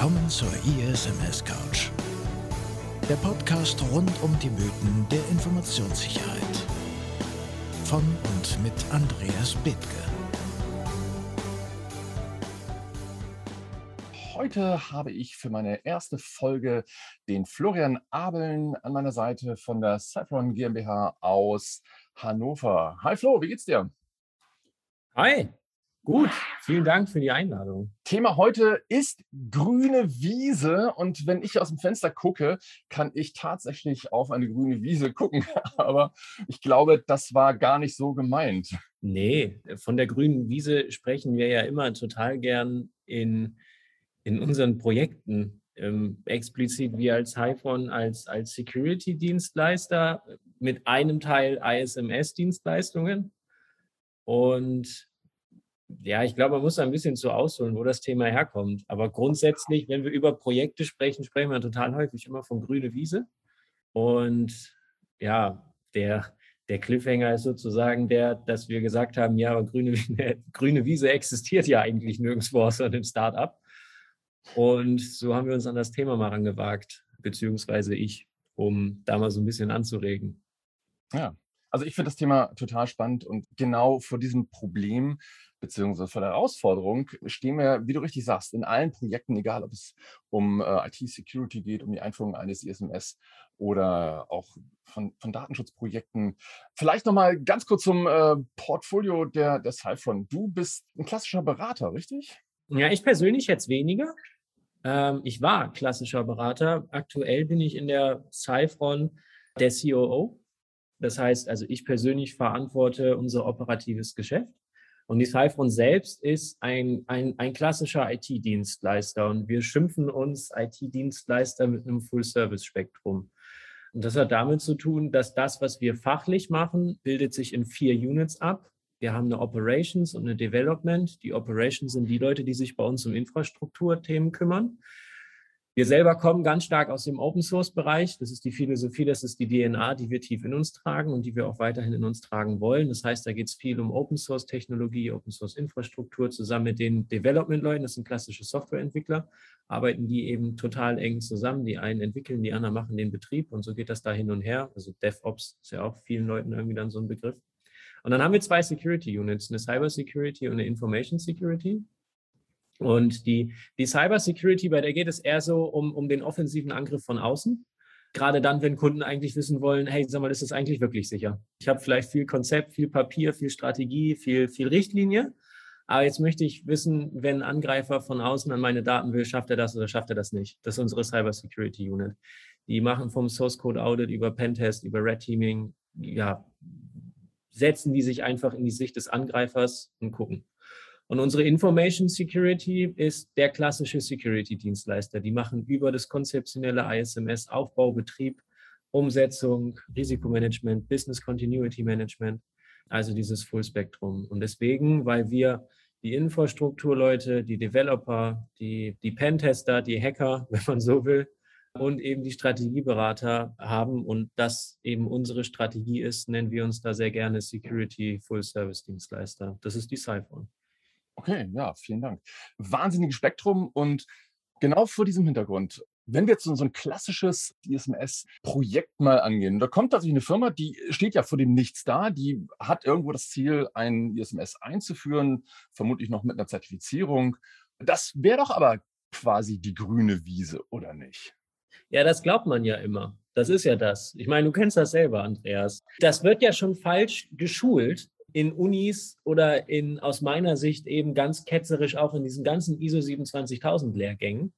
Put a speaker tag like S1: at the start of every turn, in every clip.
S1: Willkommen zur ISMS Couch. Der Podcast rund um die Mythen der Informationssicherheit. Von und mit Andreas Bittke.
S2: Heute habe ich für meine erste Folge den Florian Abeln an meiner Seite von der Saffron GmbH aus Hannover. Hi Flo, wie geht's dir?
S3: Hi, gut. Vielen Dank für die Einladung.
S2: Thema heute ist grüne Wiese. Und wenn ich aus dem Fenster gucke, kann ich tatsächlich auf eine grüne Wiese gucken. Aber ich glaube, das war gar nicht so gemeint.
S3: Nee, von der grünen Wiese sprechen wir ja immer total gern in, in unseren Projekten. Ähm, explizit wir als HiPhone als, als Security-Dienstleister mit einem Teil ISMS-Dienstleistungen. Und ja, ich glaube, man muss ein bisschen zu ausholen, wo das Thema herkommt. Aber grundsätzlich, wenn wir über Projekte sprechen, sprechen wir total häufig immer von grüne Wiese. Und ja, der, der Cliffhanger ist sozusagen der, dass wir gesagt haben, ja, aber grüne, grüne Wiese existiert ja eigentlich nirgendwo außer dem Startup. Und so haben wir uns an das Thema mal rangewagt, beziehungsweise ich, um da mal so ein bisschen anzuregen.
S2: Ja, also ich finde das Thema total spannend und genau vor diesem Problem beziehungsweise vor der Herausforderung stehen wir, wie du richtig sagst, in allen Projekten, egal ob es um äh, IT-Security geht, um die Einführung eines ISMS oder auch von, von Datenschutzprojekten. Vielleicht nochmal ganz kurz zum äh, Portfolio der, der Cyphron. Du bist ein klassischer Berater, richtig?
S3: Ja, ich persönlich jetzt weniger. Ähm, ich war klassischer Berater. Aktuell bin ich in der Cyphron der COO. Das heißt, also ich persönlich verantworte unser operatives Geschäft. Und die Cyphron selbst ist ein, ein, ein klassischer IT-Dienstleister und wir schimpfen uns IT-Dienstleister mit einem Full-Service-Spektrum. Und das hat damit zu tun, dass das, was wir fachlich machen, bildet sich in vier Units ab. Wir haben eine Operations und eine Development. Die Operations sind die Leute, die sich bei uns um Infrastrukturthemen kümmern. Wir selber kommen ganz stark aus dem Open Source Bereich. Das ist die Philosophie, das ist die DNA, die wir tief in uns tragen und die wir auch weiterhin in uns tragen wollen. Das heißt, da geht es viel um Open Source Technologie, Open Source Infrastruktur. Zusammen mit den Development-Leuten, das sind klassische Softwareentwickler, arbeiten die eben total eng zusammen. Die einen entwickeln, die anderen machen den Betrieb und so geht das da hin und her. Also DevOps ist ja auch vielen Leuten irgendwie dann so ein Begriff. Und dann haben wir zwei Security Units, eine Cyber Security und eine Information Security. Und die, die Cybersecurity, bei der geht es eher so um, um den offensiven Angriff von außen. Gerade dann, wenn Kunden eigentlich wissen wollen, hey, sag mal, ist das eigentlich wirklich sicher? Ich habe vielleicht viel Konzept, viel Papier, viel Strategie, viel, viel Richtlinie. Aber jetzt möchte ich wissen, wenn ein Angreifer von außen an meine Daten will, schafft er das oder schafft er das nicht? Das ist unsere Cybersecurity Unit. Die machen vom Source Code Audit über Pentest, über Red Teaming, ja, setzen die sich einfach in die Sicht des Angreifers und gucken. Und unsere Information Security ist der klassische Security-Dienstleister. Die machen über das konzeptionelle ISMS Aufbau, Betrieb, Umsetzung, Risikomanagement, Business Continuity Management, also dieses Full-Spektrum. Und deswegen, weil wir die Infrastrukturleute, die Developer, die, die Pentester, die Hacker, wenn man so will, und eben die Strategieberater haben und das eben unsere Strategie ist, nennen wir uns da sehr gerne Security Full Service Dienstleister. Das ist die Cyphone.
S2: Okay, ja, vielen Dank. Wahnsinniges Spektrum und genau vor diesem Hintergrund, wenn wir jetzt so ein klassisches ISMS-Projekt mal angehen, da kommt tatsächlich eine Firma, die steht ja vor dem Nichts da, die hat irgendwo das Ziel, ein ISMS einzuführen, vermutlich noch mit einer Zertifizierung. Das wäre doch aber quasi die grüne Wiese, oder nicht?
S3: Ja, das glaubt man ja immer. Das ist ja das. Ich meine, du kennst das selber, Andreas. Das wird ja schon falsch geschult, in Unis oder in, aus meiner Sicht eben ganz ketzerisch auch in diesen ganzen ISO 27000 Lehrgängen.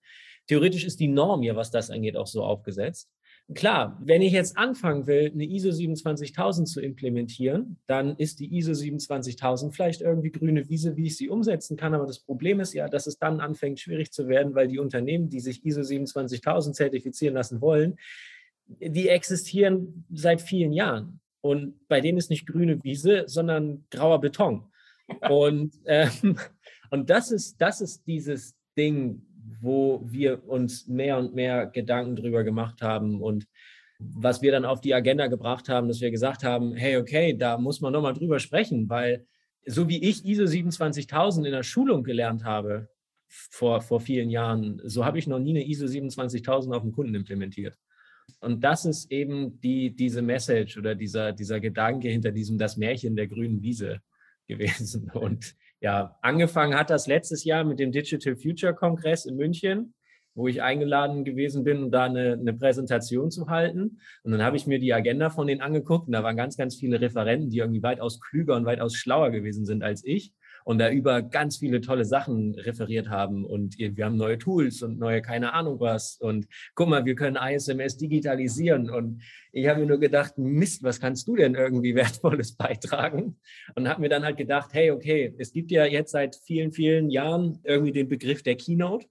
S3: Theoretisch ist die Norm ja, was das angeht, auch so aufgesetzt. Klar, wenn ich jetzt anfangen will, eine ISO 27000 zu implementieren, dann ist die ISO 27000 vielleicht irgendwie grüne Wiese, wie ich sie umsetzen kann. Aber das Problem ist ja, dass es dann anfängt, schwierig zu werden, weil die Unternehmen, die sich ISO 27000 zertifizieren lassen wollen, die existieren seit vielen Jahren. Und bei denen ist nicht grüne Wiese, sondern grauer Beton. Und, ähm, und das, ist, das ist dieses Ding, wo wir uns mehr und mehr Gedanken drüber gemacht haben und was wir dann auf die Agenda gebracht haben, dass wir gesagt haben, hey, okay, da muss man nochmal drüber sprechen, weil so wie ich ISO 27000 in der Schulung gelernt habe, vor, vor vielen Jahren. So habe ich noch nie eine ISO 27000 auf dem Kunden implementiert. Und das ist eben die, diese Message oder dieser, dieser Gedanke hinter diesem das Märchen der grünen Wiese gewesen. Und ja, angefangen hat das letztes Jahr mit dem Digital Future Kongress in München, wo ich eingeladen gewesen bin, um da eine, eine Präsentation zu halten. Und dann habe ich mir die Agenda von denen angeguckt und da waren ganz, ganz viele Referenten, die irgendwie weitaus klüger und weitaus schlauer gewesen sind als ich und da über ganz viele tolle Sachen referiert haben und wir haben neue Tools und neue keine Ahnung was und guck mal, wir können ISMS digitalisieren und ich habe mir nur gedacht, Mist, was kannst du denn irgendwie wertvolles beitragen? Und habe mir dann halt gedacht, hey, okay, es gibt ja jetzt seit vielen, vielen Jahren irgendwie den Begriff der Keynote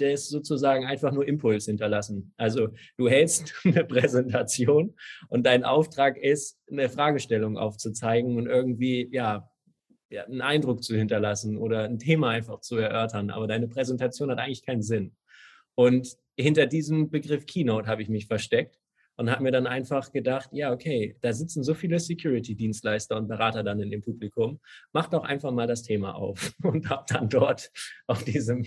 S3: der ist sozusagen einfach nur Impuls hinterlassen. Also du hältst eine Präsentation und dein Auftrag ist, eine Fragestellung aufzuzeigen und irgendwie, ja, ja, einen Eindruck zu hinterlassen oder ein Thema einfach zu erörtern. Aber deine Präsentation hat eigentlich keinen Sinn. Und hinter diesem Begriff Keynote habe ich mich versteckt und habe mir dann einfach gedacht, ja, okay, da sitzen so viele Security-Dienstleister und Berater dann in dem Publikum, mach doch einfach mal das Thema auf und habe dann dort auf diesem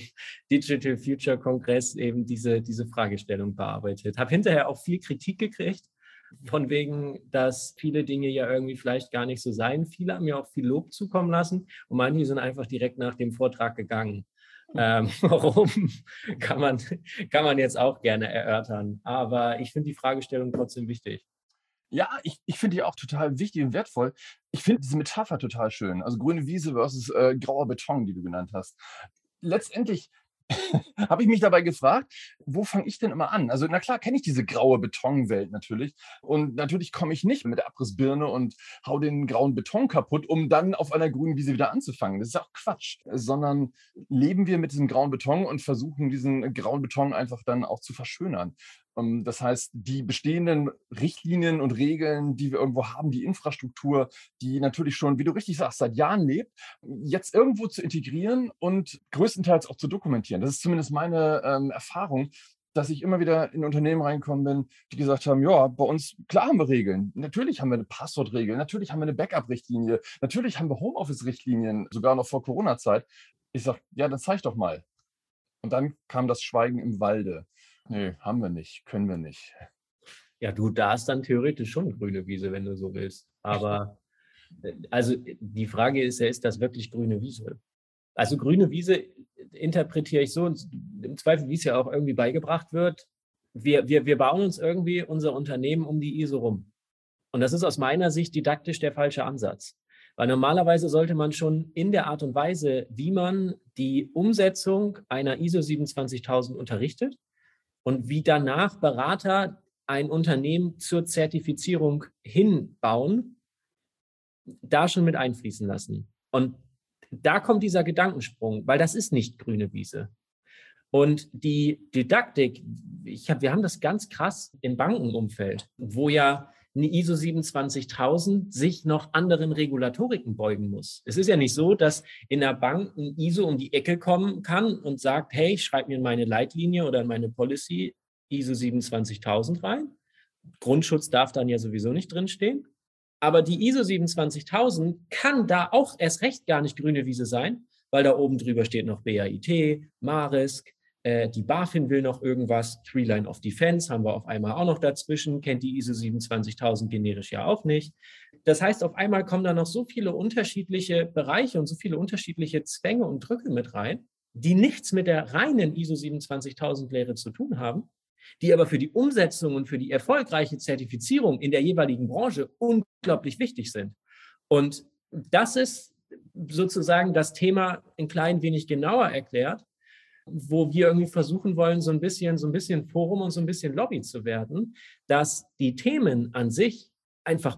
S3: Digital Future Kongress eben diese, diese Fragestellung bearbeitet. Habe hinterher auch viel Kritik gekriegt, von wegen, dass viele Dinge ja irgendwie vielleicht gar nicht so seien. Viele haben mir auch viel Lob zukommen lassen und manche sind einfach direkt nach dem Vortrag gegangen. Hm. Ähm, warum kann man, kann man jetzt auch gerne erörtern. Aber ich finde die Fragestellung trotzdem wichtig.
S2: Ja, ich, ich finde die auch total wichtig und wertvoll. Ich finde diese Metapher total schön. Also grüne Wiese versus äh, grauer Beton, die du genannt hast. Letztendlich habe ich mich dabei gefragt, wo fange ich denn immer an? Also na klar kenne ich diese graue Betonwelt natürlich und natürlich komme ich nicht mit der Abrissbirne und hau den grauen Beton kaputt, um dann auf einer grünen Wiese wieder anzufangen. Das ist auch Quatsch, sondern leben wir mit diesem grauen Beton und versuchen diesen grauen Beton einfach dann auch zu verschönern. Ähm, das heißt, die bestehenden Richtlinien und Regeln, die wir irgendwo haben, die Infrastruktur, die natürlich schon, wie du richtig sagst, seit Jahren lebt, jetzt irgendwo zu integrieren und größtenteils auch zu dokumentieren. Das ist zumindest meine ähm, Erfahrung, dass ich immer wieder in Unternehmen reinkommen bin, die gesagt haben, ja, bei uns, klar haben wir Regeln. Natürlich haben wir eine Passwortregel, natürlich haben wir eine Backup-Richtlinie, natürlich haben wir Homeoffice-Richtlinien, sogar noch vor Corona-Zeit. Ich sage, ja, dann zeig doch mal. Und dann kam das Schweigen im Walde. Nee, haben wir nicht, können wir nicht.
S3: Ja, du darfst dann theoretisch schon grüne Wiese, wenn du so willst. Aber äh, also die Frage ist ja, ist das wirklich grüne Wiese? Also grüne Wiese interpretiere ich so, im Zweifel, wie es ja auch irgendwie beigebracht wird. Wir, wir, wir bauen uns irgendwie unser Unternehmen um die ISO rum. Und das ist aus meiner Sicht didaktisch der falsche Ansatz. Weil normalerweise sollte man schon in der Art und Weise, wie man die Umsetzung einer ISO 27000 unterrichtet, und wie danach Berater ein Unternehmen zur Zertifizierung hinbauen, da schon mit einfließen lassen. Und da kommt dieser Gedankensprung, weil das ist nicht grüne Wiese. Und die Didaktik, ich hab, wir haben das ganz krass im Bankenumfeld, wo ja eine ISO 27000 sich noch anderen Regulatoriken beugen muss. Es ist ja nicht so, dass in der Bank ein ISO um die Ecke kommen kann und sagt, hey, ich schreibe mir in meine Leitlinie oder in meine Policy ISO 27000 rein. Grundschutz darf dann ja sowieso nicht drinstehen. Aber die ISO 27000 kann da auch erst recht gar nicht grüne Wiese sein, weil da oben drüber steht noch BAIT, Marisk, äh, die BaFin will noch irgendwas. Three Line of Defense haben wir auf einmal auch noch dazwischen. Kennt die ISO 27000 generisch ja auch nicht. Das heißt, auf einmal kommen da noch so viele unterschiedliche Bereiche und so viele unterschiedliche Zwänge und Drücke mit rein, die nichts mit der reinen ISO 27000 Lehre zu tun haben, die aber für die Umsetzung und für die erfolgreiche Zertifizierung in der jeweiligen Branche unglaublich wichtig sind. Und das ist sozusagen das Thema ein klein wenig genauer erklärt wo wir irgendwie versuchen wollen, so ein bisschen, so ein bisschen Forum und so ein bisschen Lobby zu werden, dass die Themen an sich einfach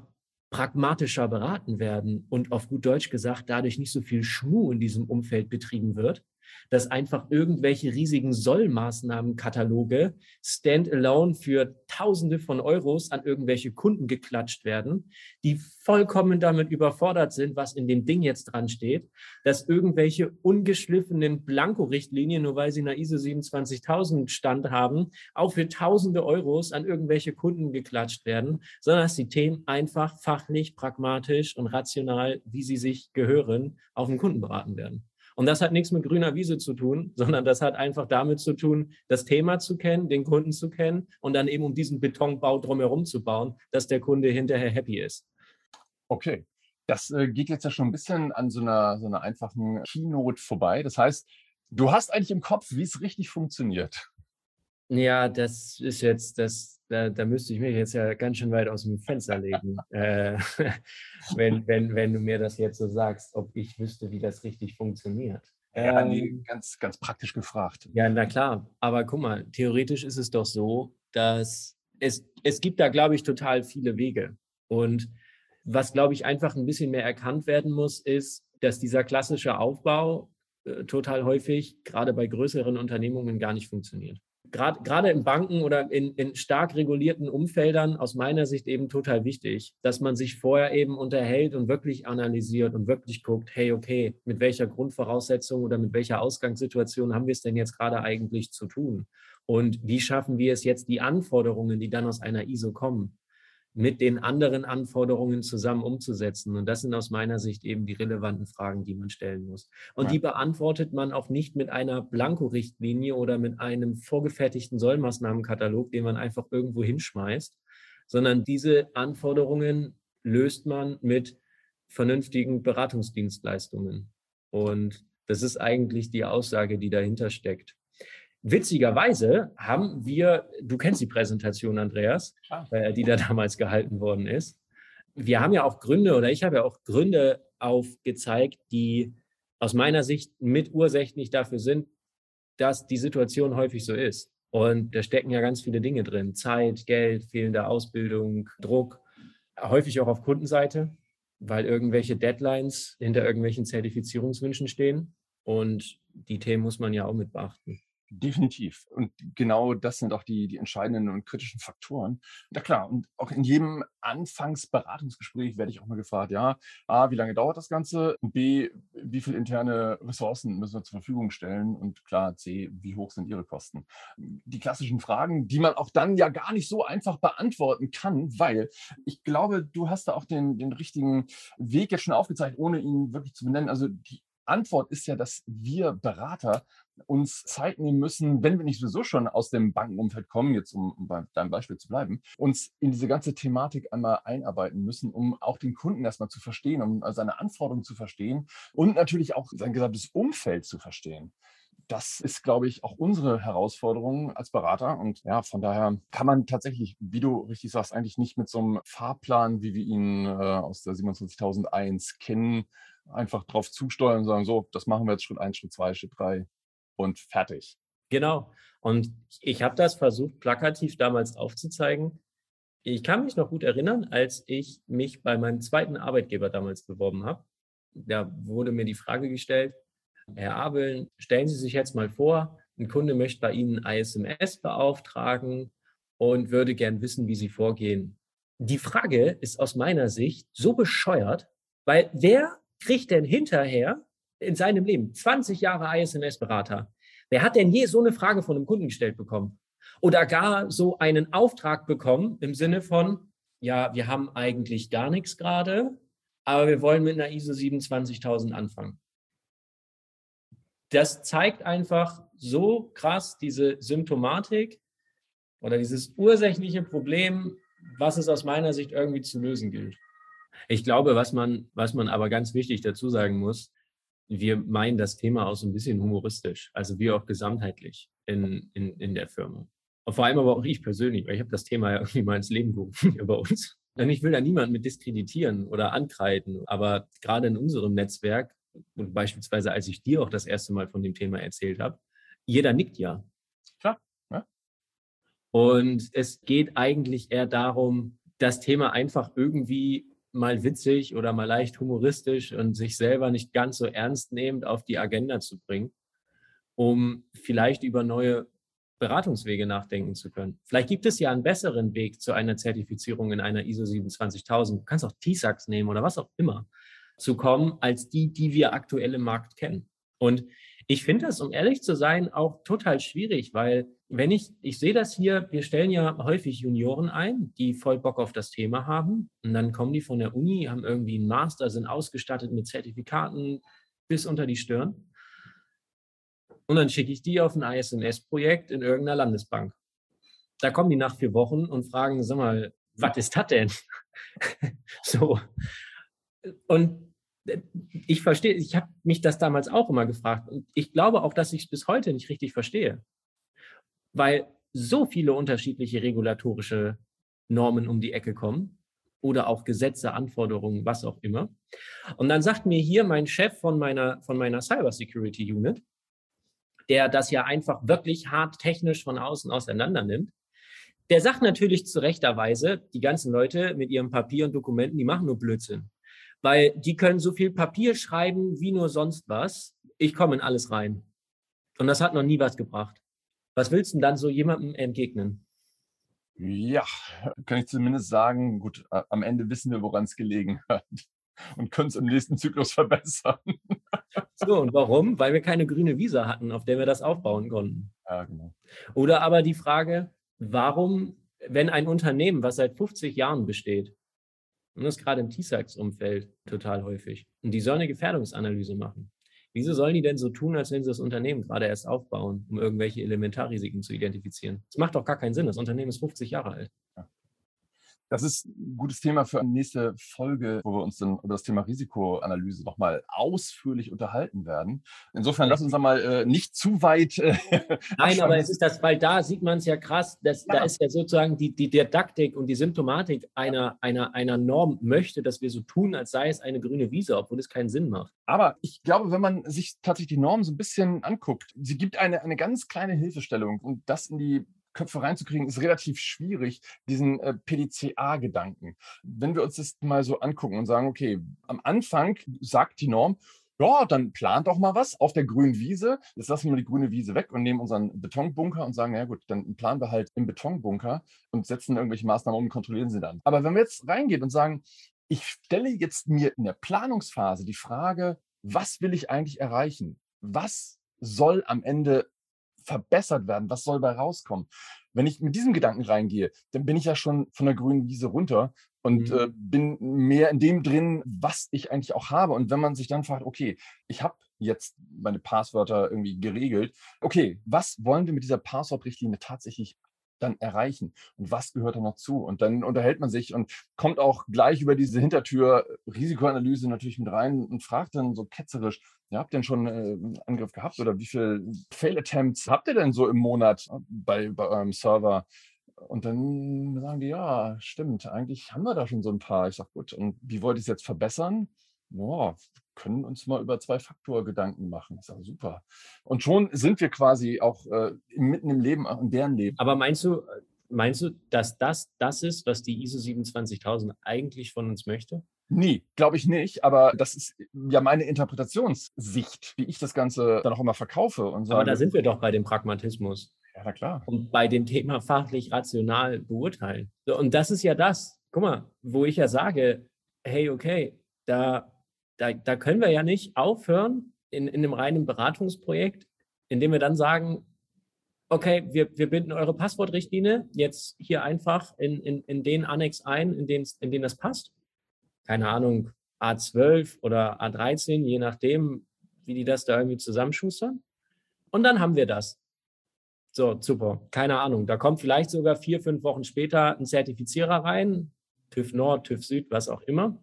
S3: pragmatischer beraten werden und auf gut Deutsch gesagt dadurch nicht so viel Schmuh in diesem Umfeld betrieben wird, dass einfach irgendwelche riesigen Sollmaßnahmenkataloge standalone für Tausende von Euros an irgendwelche Kunden geklatscht werden, die vollkommen damit überfordert sind, was in dem Ding jetzt dran steht, dass irgendwelche ungeschliffenen Blanko-Richtlinien, nur weil sie einer ISO 27000 Stand haben, auch für Tausende Euros an irgendwelche Kunden geklatscht werden, sondern dass die Themen einfach fachlich, pragmatisch und rational, wie sie sich gehören, auf den Kunden beraten werden. Und das hat nichts mit grüner Wiese zu tun, sondern das hat einfach damit zu tun, das Thema zu kennen, den Kunden zu kennen und dann eben um diesen Betonbau drumherum zu bauen, dass der Kunde hinterher happy ist.
S2: Okay. Das äh, geht jetzt ja schon ein bisschen an so einer, so einer einfachen Keynote vorbei. Das heißt, du hast eigentlich im Kopf, wie es richtig funktioniert.
S3: Ja, das ist jetzt, das, da, da müsste ich mich jetzt ja ganz schön weit aus dem Fenster legen, äh, wenn, wenn, wenn du mir das jetzt so sagst, ob ich wüsste, wie das richtig funktioniert.
S2: Ja, nee, ähm, ganz, ganz praktisch gefragt.
S3: Ja, na klar. Aber guck mal, theoretisch ist es doch so, dass es, es gibt da, glaube ich, total viele Wege. Und was, glaube ich, einfach ein bisschen mehr erkannt werden muss, ist, dass dieser klassische Aufbau äh, total häufig, gerade bei größeren Unternehmungen, gar nicht funktioniert gerade, gerade in Banken oder in, in stark regulierten Umfeldern aus meiner Sicht eben total wichtig, dass man sich vorher eben unterhält und wirklich analysiert und wirklich guckt, hey, okay, mit welcher Grundvoraussetzung oder mit welcher Ausgangssituation haben wir es denn jetzt gerade eigentlich zu tun? Und wie schaffen wir es jetzt, die Anforderungen, die dann aus einer ISO kommen, mit den anderen Anforderungen zusammen umzusetzen. Und das sind aus meiner Sicht eben die relevanten Fragen, die man stellen muss. Und ja. die beantwortet man auch nicht mit einer Blankorichtlinie oder mit einem vorgefertigten Sollmaßnahmenkatalog, den man einfach irgendwo hinschmeißt, sondern diese Anforderungen löst man mit vernünftigen Beratungsdienstleistungen. Und das ist eigentlich die Aussage, die dahinter steckt. Witzigerweise haben wir, du kennst die Präsentation, Andreas, äh, die da damals gehalten worden ist. Wir haben ja auch Gründe oder ich habe ja auch Gründe aufgezeigt, die aus meiner Sicht mit ursächlich dafür sind, dass die Situation häufig so ist. Und da stecken ja ganz viele Dinge drin. Zeit, Geld, fehlende Ausbildung, Druck, häufig auch auf Kundenseite, weil irgendwelche Deadlines hinter irgendwelchen Zertifizierungswünschen stehen. Und die Themen muss man ja auch mit beachten.
S2: Definitiv. Und genau das sind auch die, die entscheidenden und kritischen Faktoren. Na klar, und auch in jedem Anfangsberatungsgespräch werde ich auch mal gefragt, ja, A, wie lange dauert das Ganze? B, wie viele interne Ressourcen müssen wir zur Verfügung stellen? Und klar, C, wie hoch sind Ihre Kosten? Die klassischen Fragen, die man auch dann ja gar nicht so einfach beantworten kann, weil ich glaube, du hast da auch den, den richtigen Weg jetzt schon aufgezeigt, ohne ihn wirklich zu benennen. Also die Antwort ist ja, dass wir Berater uns Zeit nehmen müssen, wenn wir nicht sowieso schon aus dem Bankenumfeld kommen, jetzt um, bei deinem Beispiel zu bleiben, uns in diese ganze Thematik einmal einarbeiten müssen, um auch den Kunden erstmal zu verstehen, um seine Anforderungen zu verstehen und natürlich auch sein gesamtes Umfeld zu verstehen das ist, glaube ich, auch unsere Herausforderung als Berater. Und ja, von daher kann man tatsächlich, wie du richtig sagst, eigentlich nicht mit so einem Fahrplan, wie wir ihn äh, aus der 27001 kennen, einfach drauf zusteuern und sagen, so, das machen wir jetzt Schritt eins, Schritt zwei, Schritt drei und fertig.
S3: Genau. Und ich habe das versucht, plakativ damals aufzuzeigen. Ich kann mich noch gut erinnern, als ich mich bei meinem zweiten Arbeitgeber damals beworben habe. Da wurde mir die Frage gestellt, Herr Abeln, stellen Sie sich jetzt mal vor, ein Kunde möchte bei Ihnen ISMS beauftragen und würde gern wissen, wie Sie vorgehen. Die Frage ist aus meiner Sicht so bescheuert, weil wer kriegt denn hinterher in seinem Leben 20 Jahre ISMS-Berater? Wer hat denn je so eine Frage von einem Kunden gestellt bekommen? Oder gar so einen Auftrag bekommen im Sinne von, ja, wir haben eigentlich gar nichts gerade, aber wir wollen mit einer ISO 27000 anfangen. Das zeigt einfach so krass diese Symptomatik oder dieses ursächliche Problem, was es aus meiner Sicht irgendwie zu lösen gilt. Ich glaube, was man, was man aber ganz wichtig dazu sagen muss, wir meinen das Thema auch so ein bisschen humoristisch, also wir auch gesamtheitlich in, in, in der Firma. Und vor allem aber auch ich persönlich, weil ich habe das Thema ja irgendwie mal ins Leben gerufen bei uns. Und ich will da niemanden mit diskreditieren oder ankreiden, aber gerade in unserem Netzwerk und beispielsweise als ich dir auch das erste Mal von dem Thema erzählt habe, jeder nickt ja.
S2: Klar. Ja.
S3: Und es geht eigentlich eher darum, das Thema einfach irgendwie mal witzig oder mal leicht humoristisch und sich selber nicht ganz so ernst nehmend auf die Agenda zu bringen, um vielleicht über neue Beratungswege nachdenken zu können. Vielleicht gibt es ja einen besseren Weg zu einer Zertifizierung in einer ISO 27000. Du kannst auch TISAX nehmen oder was auch immer zu kommen, als die, die wir aktuell im Markt kennen. Und ich finde das, um ehrlich zu sein, auch total schwierig, weil wenn ich, ich sehe das hier, wir stellen ja häufig Junioren ein, die voll Bock auf das Thema haben. Und dann kommen die von der Uni, haben irgendwie einen Master, sind ausgestattet mit Zertifikaten bis unter die Stirn. Und dann schicke ich die auf ein ISMS-Projekt in irgendeiner Landesbank. Da kommen die nach vier Wochen und fragen, sag mal, was ist das denn? so. Und äh, ich verstehe, ich habe mich das damals auch immer gefragt. Und ich glaube auch, dass ich es bis heute nicht richtig verstehe. Weil so viele unterschiedliche regulatorische Normen um die Ecke kommen oder auch Gesetze, Anforderungen, was auch immer. Und dann sagt mir hier mein Chef von meiner, von meiner Cybersecurity Unit, der das ja einfach wirklich hart technisch von außen auseinander nimmt, der sagt natürlich zu rechter Weise, die ganzen Leute mit ihrem Papier und Dokumenten, die machen nur Blödsinn. Weil die können so viel Papier schreiben wie nur sonst was. Ich komme in alles rein. Und das hat noch nie was gebracht. Was willst du denn dann so jemandem entgegnen?
S2: Ja, kann ich zumindest sagen, gut, am Ende wissen wir, woran es gelegen hat und können es im nächsten Zyklus verbessern.
S3: So, und warum? Weil wir keine grüne Visa hatten, auf der wir das aufbauen konnten.
S2: Ja, genau.
S3: Oder aber die Frage, warum, wenn ein Unternehmen, was seit 50 Jahren besteht, und das gerade im T-Sax-Umfeld total häufig, und die soll eine Gefährdungsanalyse machen, Wieso sollen die denn so tun, als wenn sie das Unternehmen gerade erst aufbauen, um irgendwelche Elementarrisiken zu identifizieren? Das macht doch gar keinen Sinn. Das Unternehmen ist 50 Jahre alt.
S2: Das ist ein gutes Thema für eine nächste Folge, wo wir uns dann über das Thema Risikoanalyse nochmal ausführlich unterhalten werden. Insofern lass uns da mal äh, nicht zu weit. Äh,
S3: Nein, aber es ist das, weil da sieht man es ja krass, dass, ja. da ist ja sozusagen die, die Didaktik und die Symptomatik einer, einer, einer Norm möchte, dass wir so tun, als sei es eine grüne Wiese, obwohl es keinen Sinn macht.
S2: Aber ich glaube, wenn man sich tatsächlich die Norm so ein bisschen anguckt, sie gibt eine, eine ganz kleine Hilfestellung und das in die Köpfe reinzukriegen, ist relativ schwierig, diesen äh, PDCA-Gedanken. Wenn wir uns das mal so angucken und sagen, okay, am Anfang sagt die Norm, ja, dann plant doch mal was auf der grünen Wiese. Jetzt lassen wir die grüne Wiese weg und nehmen unseren Betonbunker und sagen, ja gut, dann planen wir halt im Betonbunker und setzen irgendwelche Maßnahmen um und kontrollieren sie dann. Aber wenn wir jetzt reingehen und sagen, ich stelle jetzt mir in der Planungsphase die Frage, was will ich eigentlich erreichen? Was soll am Ende verbessert werden? Was soll bei rauskommen? Wenn ich mit diesem Gedanken reingehe, dann bin ich ja schon von der grünen Wiese runter und mhm. äh, bin mehr in dem drin, was ich eigentlich auch habe. Und wenn man sich dann fragt, okay, ich habe jetzt meine Passwörter irgendwie geregelt, okay, was wollen wir mit dieser Passwortrichtlinie tatsächlich dann erreichen und was gehört da noch zu? Und dann unterhält man sich und kommt auch gleich über diese Hintertür Risikoanalyse natürlich mit rein und fragt dann so ketzerisch, ja, habt ihr denn schon äh, einen Angriff gehabt oder wie viele Fail-Attempts habt ihr denn so im Monat bei, bei eurem Server? Und dann sagen die, ja, stimmt, eigentlich haben wir da schon so ein paar. Ich sage, gut, und wie wollt ihr es jetzt verbessern? Ja, können uns mal über zwei Faktor Gedanken machen. Ich sage, super. Und schon sind wir quasi auch äh, mitten im Leben, auch in deren Leben.
S3: Aber meinst du, meinst du, dass das das ist, was die ISO 27000 eigentlich von uns möchte?
S2: Nee, glaube ich nicht. Aber das ist ja meine Interpretationssicht, wie ich das Ganze dann auch immer verkaufe. Und
S3: sage, aber da sind wir doch bei dem Pragmatismus.
S2: Ja, na klar.
S3: Und bei dem Thema fachlich rational beurteilen. So, und das ist ja das, guck mal, wo ich ja sage, hey, okay, da da, da können wir ja nicht aufhören in, in einem reinen Beratungsprojekt, indem wir dann sagen, okay, wir, wir binden eure Passwortrichtlinie jetzt hier einfach in, in, in den Annex ein, in den, in den das passt. Keine Ahnung, A12 oder A13, je nachdem, wie die das da irgendwie zusammenschustern. Und dann haben wir das. So, super. Keine Ahnung. Da kommt vielleicht sogar vier, fünf Wochen später ein Zertifizierer rein, TÜV Nord, TÜV Süd, was auch immer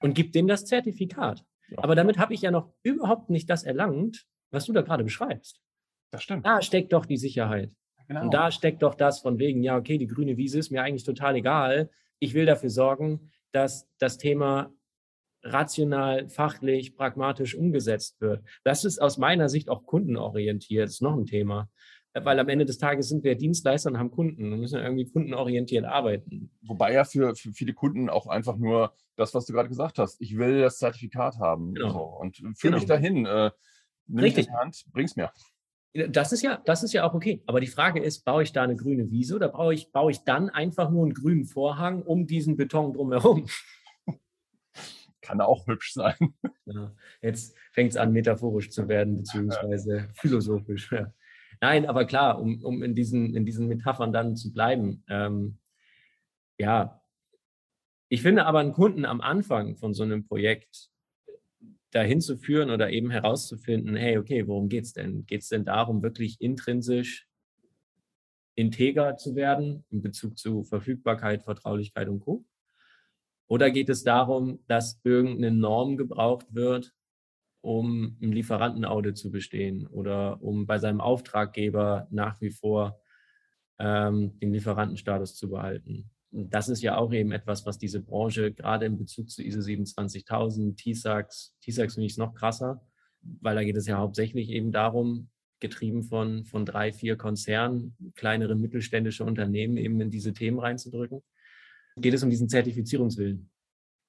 S3: und gibt dem das Zertifikat. Ja. Aber damit habe ich ja noch überhaupt nicht das erlangt, was du da gerade beschreibst.
S2: Das stimmt.
S3: Da steckt doch die Sicherheit. Genau. Und da steckt doch das von wegen, ja, okay, die grüne Wiese ist mir eigentlich total egal. Ich will dafür sorgen, dass das Thema rational, fachlich, pragmatisch umgesetzt wird. Das ist aus meiner Sicht auch kundenorientiert. Das ist noch ein Thema weil am Ende des Tages sind wir Dienstleister und haben Kunden und müssen irgendwie kundenorientiert arbeiten.
S2: Wobei ja für, für viele Kunden auch einfach nur das, was du gerade gesagt hast, ich will das Zertifikat haben genau. so, und führe genau. mich dahin. Äh, nimm Richtig. in die Hand, bring's mir.
S3: Das ist ja, das ist ja auch okay. Aber die Frage ist, baue ich da eine grüne Wiese oder baue ich, baue ich dann einfach nur einen grünen Vorhang um diesen Beton drumherum?
S2: Kann auch hübsch sein.
S3: Ja, jetzt fängt es an, metaphorisch zu werden, beziehungsweise ja. philosophisch. Ja. Nein, aber klar, um, um in, diesen, in diesen Metaphern dann zu bleiben. Ähm, ja, ich finde aber einen Kunden am Anfang von so einem Projekt, dahin zu führen oder eben herauszufinden, hey, okay, worum geht es denn? Geht es denn darum, wirklich intrinsisch integer zu werden in Bezug zu Verfügbarkeit, Vertraulichkeit und Co.? Oder geht es darum, dass irgendeine Norm gebraucht wird, um ein Lieferantenaudit zu bestehen oder um bei seinem Auftraggeber nach wie vor ähm, den Lieferantenstatus zu behalten? Das ist ja auch eben etwas, was diese Branche gerade in Bezug zu ISO 27000, TISAX, TISAX finde ich es noch krasser, weil da geht es ja hauptsächlich eben darum, getrieben von, von drei, vier Konzernen, kleinere mittelständische Unternehmen eben in diese Themen reinzudrücken, geht es um diesen Zertifizierungswillen.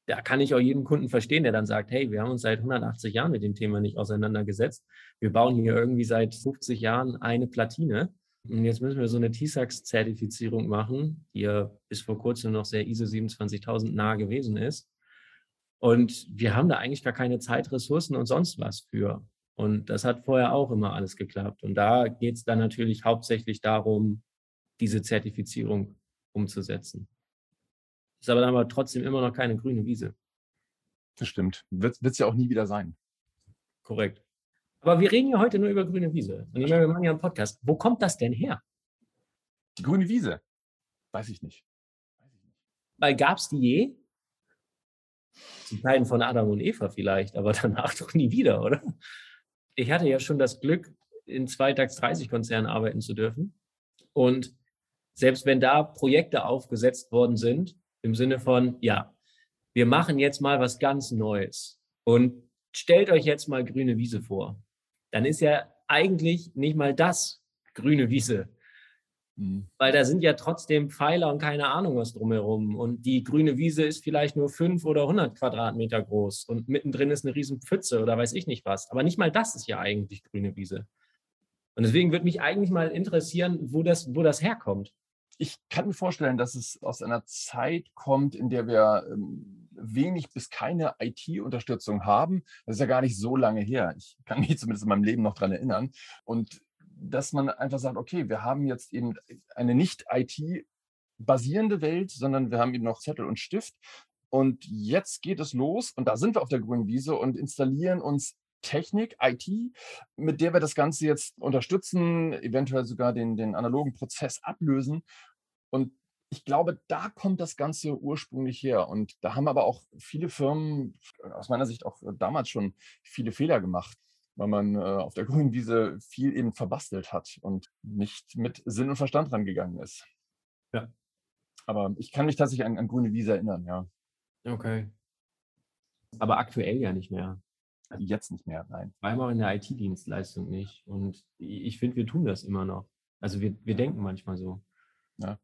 S3: Da kann ich auch jeden Kunden verstehen, der dann sagt, hey, wir haben uns seit 180 Jahren mit dem Thema nicht auseinandergesetzt. Wir bauen hier irgendwie seit 50 Jahren eine Platine und jetzt müssen wir so eine TISAX-Zertifizierung machen, die ja bis vor kurzem noch sehr ISO 27000 nah gewesen ist. Und wir haben da eigentlich gar keine Zeit, Ressourcen und sonst was für. Und das hat vorher auch immer alles geklappt. Und da geht es dann natürlich hauptsächlich darum, diese Zertifizierung umzusetzen. Ist aber dann aber trotzdem immer noch keine grüne Wiese.
S2: Das stimmt. Wird es ja auch nie wieder sein.
S3: Korrekt. Aber wir reden ja heute nur über grüne Wiese. Und ich meine, wir machen ja einen Podcast. Wo kommt das denn her?
S2: Die grüne Wiese? Weiß ich nicht.
S3: Weil gab es die je? Zu Zeiten von Adam und Eva vielleicht, aber danach doch nie wieder, oder? Ich hatte ja schon das Glück, in zwei DAX 30 Konzernen arbeiten zu dürfen. Und selbst wenn da Projekte aufgesetzt worden sind, im Sinne von, ja, wir machen jetzt mal was ganz Neues und stellt euch jetzt mal grüne Wiese vor dann ist ja eigentlich nicht mal das grüne Wiese. Mhm. Weil da sind ja trotzdem Pfeiler und keine Ahnung was drumherum. Und die grüne Wiese ist vielleicht nur fünf oder 100 Quadratmeter groß. Und mittendrin ist eine riesen Pfütze oder weiß ich nicht was. Aber nicht mal das ist ja eigentlich grüne Wiese. Und deswegen würde mich eigentlich mal interessieren, wo das, wo das herkommt.
S2: Ich kann mir vorstellen, dass es aus einer Zeit kommt, in der wir ähm, wenig bis keine IT-Unterstützung haben. Das ist ja gar nicht so lange her. Ich kann mich zumindest in meinem Leben noch daran erinnern. Und dass man einfach sagt, okay, wir haben jetzt eben eine nicht IT-basierende Welt, sondern wir haben eben noch Zettel und Stift. Und jetzt geht es los und da sind wir auf der grünen Wiese und installieren uns Technik, IT, mit der wir das Ganze jetzt unterstützen, eventuell sogar den, den analogen Prozess ablösen. Und ich glaube, da kommt das Ganze ursprünglich her. Und da haben aber auch viele Firmen, aus meiner Sicht auch damals schon viele Fehler gemacht, weil man äh, auf der grünen Wiese viel eben verbastelt hat und nicht mit Sinn und Verstand rangegangen ist. Ja. Aber ich kann mich tatsächlich an, an grüne Wiese erinnern, ja.
S3: Okay. Aber aktuell ja nicht mehr.
S2: Jetzt nicht mehr, nein.
S3: Vor allem auch in der IT-Dienstleistung nicht. Und ich finde, wir tun das immer noch. Also wir, wir denken manchmal so. Ja.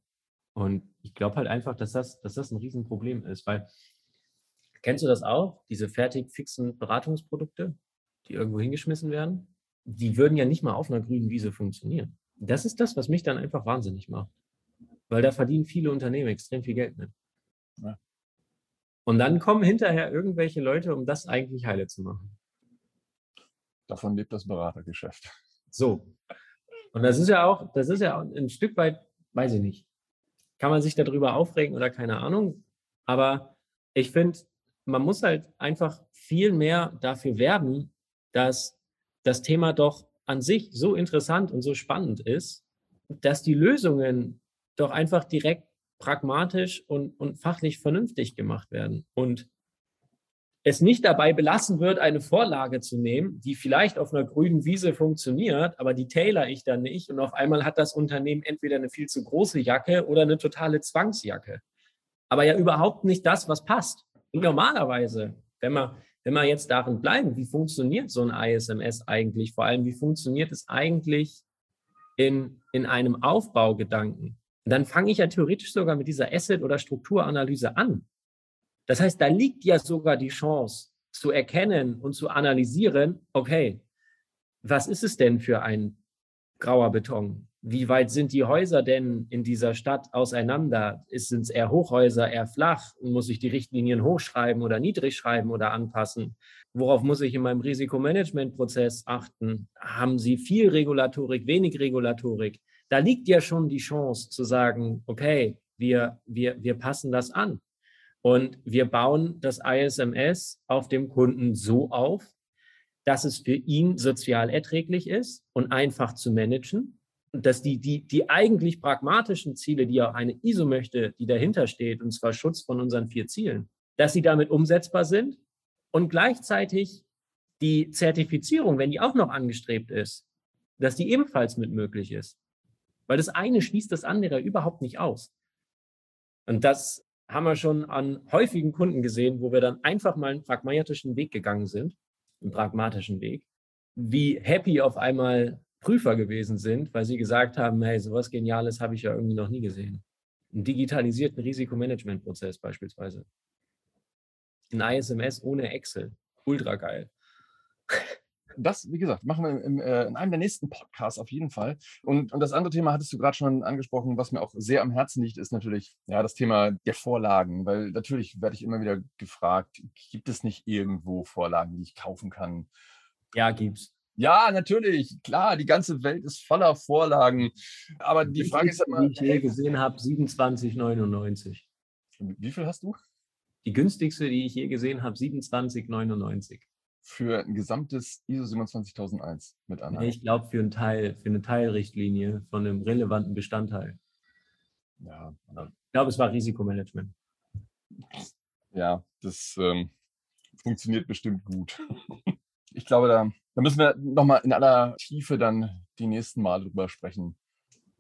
S3: Und ich glaube halt einfach, dass das, dass das ein Riesenproblem ist, weil kennst du das auch? Diese fertig fixen Beratungsprodukte, die irgendwo hingeschmissen werden, die würden ja nicht mal auf einer grünen Wiese funktionieren. Das ist das, was mich dann einfach wahnsinnig macht. Weil da verdienen viele Unternehmen extrem viel Geld mit. Ja. Und dann kommen hinterher irgendwelche Leute, um das eigentlich heile zu machen.
S2: Davon lebt das Beratergeschäft.
S3: So. Und das ist ja auch, das ist ja ein Stück weit, weiß ich nicht, kann man sich darüber aufregen oder keine Ahnung. Aber ich finde, man muss halt einfach viel mehr dafür werben, dass das Thema doch an sich so interessant und so spannend ist, dass die Lösungen doch einfach direkt pragmatisch und, und fachlich vernünftig gemacht werden. Und es nicht dabei belassen wird, eine Vorlage zu nehmen, die vielleicht auf einer grünen Wiese funktioniert, aber die tailor ich dann nicht und auf einmal hat das Unternehmen entweder eine viel zu große Jacke oder eine totale Zwangsjacke. Aber ja überhaupt nicht das, was passt. Und normalerweise, wenn wir, wenn wir jetzt darin bleiben, wie funktioniert so ein ISMS eigentlich? Vor allem, wie funktioniert es eigentlich in, in einem Aufbaugedanken? Dann fange ich ja theoretisch sogar mit dieser Asset- oder Strukturanalyse an. Das heißt, da liegt ja sogar die Chance zu erkennen und zu analysieren, okay, was ist es denn für ein grauer Beton? Wie weit sind die Häuser denn in dieser Stadt auseinander? Sind es eher Hochhäuser, eher flach? Muss ich die Richtlinien hochschreiben oder niedrig schreiben oder anpassen? Worauf muss ich in meinem Risikomanagementprozess achten? Haben Sie viel Regulatorik, wenig Regulatorik? Da liegt ja schon die Chance zu sagen, okay, wir, wir, wir passen das an. Und wir bauen das ISMS auf dem Kunden so auf, dass es für ihn sozial erträglich ist und einfach zu managen. Und dass die, die, die eigentlich pragmatischen Ziele, die auch eine ISO möchte, die dahinter steht, und zwar Schutz von unseren vier Zielen, dass sie damit umsetzbar sind und gleichzeitig die Zertifizierung, wenn die auch noch angestrebt ist, dass die ebenfalls mit möglich ist. Weil das eine schließt das andere überhaupt nicht aus. Und das haben wir schon an häufigen Kunden gesehen, wo wir dann einfach mal einen pragmatischen Weg gegangen sind einen pragmatischen Weg, wie happy auf einmal Prüfer gewesen sind, weil sie gesagt haben, hey, sowas Geniales habe ich ja irgendwie noch nie gesehen. Einen digitalisierten Risikomanagementprozess beispielsweise. Ein ISMS ohne Excel. Ultra geil
S2: das, wie gesagt, machen wir im, äh, in einem der nächsten Podcasts auf jeden Fall. Und, und das andere Thema hattest du gerade schon angesprochen, was mir auch sehr am Herzen liegt, ist natürlich ja das Thema der Vorlagen, weil natürlich werde ich immer wieder gefragt, gibt es nicht irgendwo Vorlagen, die ich kaufen kann?
S3: Ja, gibt's.
S2: Ja, natürlich, klar, die ganze Welt ist voller Vorlagen. Aber die, die Frage ist
S3: immer. Die ich je gesehen habe, 27,99.
S2: Wie viel hast du?
S3: Die günstigste, die ich je gesehen habe, 27,99
S2: für ein gesamtes ISO 27001 mit?
S3: Nee, ich glaube für einen Teil, für eine Teilrichtlinie von einem relevanten Bestandteil. Ja. Ich glaube, es war Risikomanagement.
S2: Ja, das ähm, funktioniert bestimmt gut. Ich glaube, da, da müssen wir nochmal in aller Tiefe dann die nächsten Mal drüber sprechen.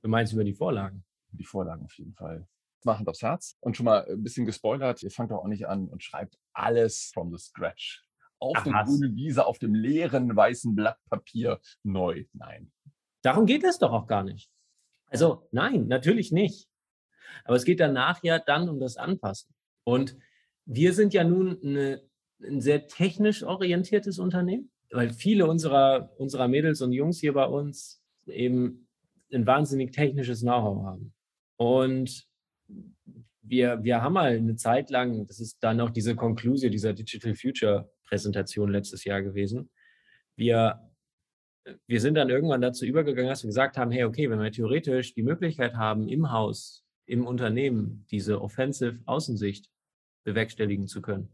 S3: Du meinst über die Vorlagen?
S2: Die Vorlagen auf jeden Fall. Mal Hand aufs Herz und schon mal ein bisschen gespoilert. Ihr fangt doch auch nicht an und schreibt alles from the scratch auf der grünen Wiese, auf dem leeren weißen Blatt Papier neu. Nein.
S3: Darum geht es doch auch gar nicht. Also nein, natürlich nicht. Aber es geht danach ja dann um das Anpassen. Und wir sind ja nun eine, ein sehr technisch orientiertes Unternehmen, weil viele unserer, unserer Mädels und Jungs hier bei uns eben ein wahnsinnig technisches Know-how haben. Und wir, wir haben mal eine Zeit lang, das ist dann auch diese Konklusion dieser Digital Future Präsentation letztes Jahr gewesen. Wir, wir sind dann irgendwann dazu übergegangen, dass wir gesagt haben, hey, okay, wenn wir theoretisch die Möglichkeit haben, im Haus, im Unternehmen diese Offensive Außensicht bewerkstelligen zu können.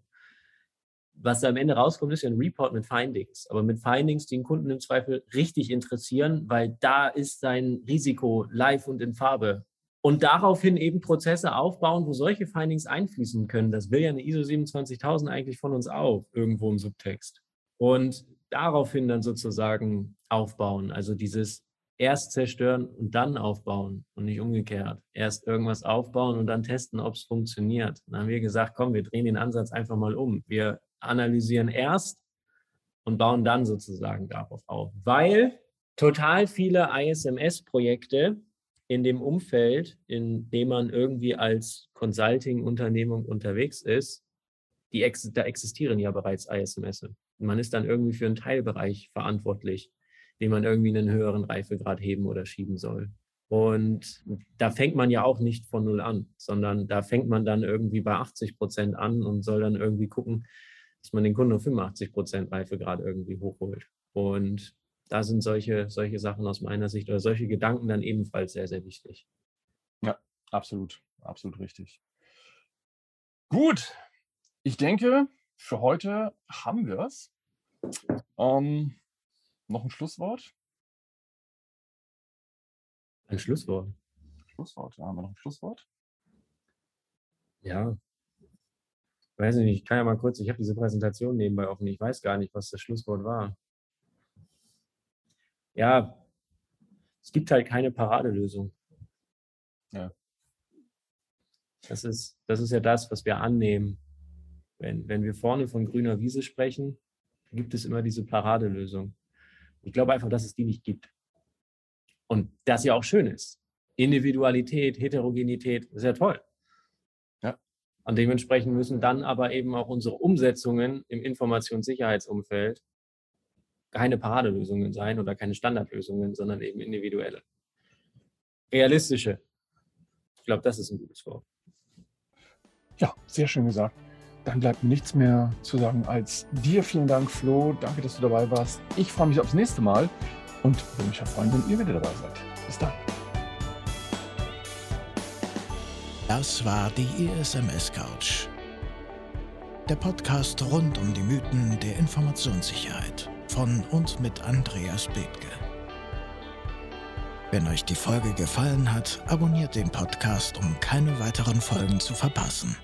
S3: Was da am Ende rauskommt, ist ja ein Report mit Findings, aber mit Findings, die den Kunden im Zweifel richtig interessieren, weil da ist sein Risiko live und in Farbe und daraufhin eben Prozesse aufbauen, wo solche Findings einfließen können. Das will ja eine ISO 27000 eigentlich von uns auch, irgendwo im Subtext. Und daraufhin dann sozusagen aufbauen. Also dieses erst zerstören und dann aufbauen und nicht umgekehrt. Erst irgendwas aufbauen und dann testen, ob es funktioniert. Dann haben wir gesagt, komm, wir drehen den Ansatz einfach mal um. Wir analysieren erst und bauen dann sozusagen darauf auf. Weil total viele ISMS-Projekte in dem Umfeld, in dem man irgendwie als Consulting-Unternehmung unterwegs ist, die, da existieren ja bereits ISMS. Man ist dann irgendwie für einen Teilbereich verantwortlich, den man irgendwie einen höheren Reifegrad heben oder schieben soll. Und da fängt man ja auch nicht von null an, sondern da fängt man dann irgendwie bei 80 Prozent an und soll dann irgendwie gucken, dass man den Kunden auf 85 Prozent Reifegrad irgendwie hochholt. Und da sind solche, solche Sachen aus meiner Sicht oder solche Gedanken dann ebenfalls sehr, sehr wichtig.
S2: Ja, absolut, absolut richtig. Gut, ich denke, für heute haben wir es. Ähm, noch ein Schlusswort?
S3: Ein Schlusswort.
S2: Schlusswort, ja, haben wir noch ein Schlusswort?
S3: Ja. Weiß ich nicht, ich kann ja mal kurz, ich habe diese Präsentation nebenbei offen, ich weiß gar nicht, was das Schlusswort war ja, es gibt halt keine Paradelösung. Ja. Das ist, das ist ja das, was wir annehmen. Wenn, wenn wir vorne von grüner Wiese sprechen, gibt es immer diese Paradelösung. Ich glaube einfach, dass es die nicht gibt. Und das ja auch schön ist. Individualität, Heterogenität, ist ja toll. Ja. Und dementsprechend müssen dann aber eben auch unsere Umsetzungen im Informationssicherheitsumfeld keine Paradelösungen sein oder keine Standardlösungen, sondern eben individuelle. Realistische. Ich glaube, das ist ein gutes Wort.
S2: Ja, sehr schön gesagt. Dann bleibt mir nichts mehr zu sagen als dir vielen Dank, Flo. Danke, dass du dabei warst. Ich freue mich aufs nächste Mal und würde mich freuen, wenn ihr wieder dabei seid. Bis dann.
S1: Das war die ISMS Couch der Podcast rund um die Mythen der Informationssicherheit von und mit Andreas Bethke. Wenn euch die Folge gefallen hat, abonniert den Podcast, um keine weiteren Folgen zu verpassen.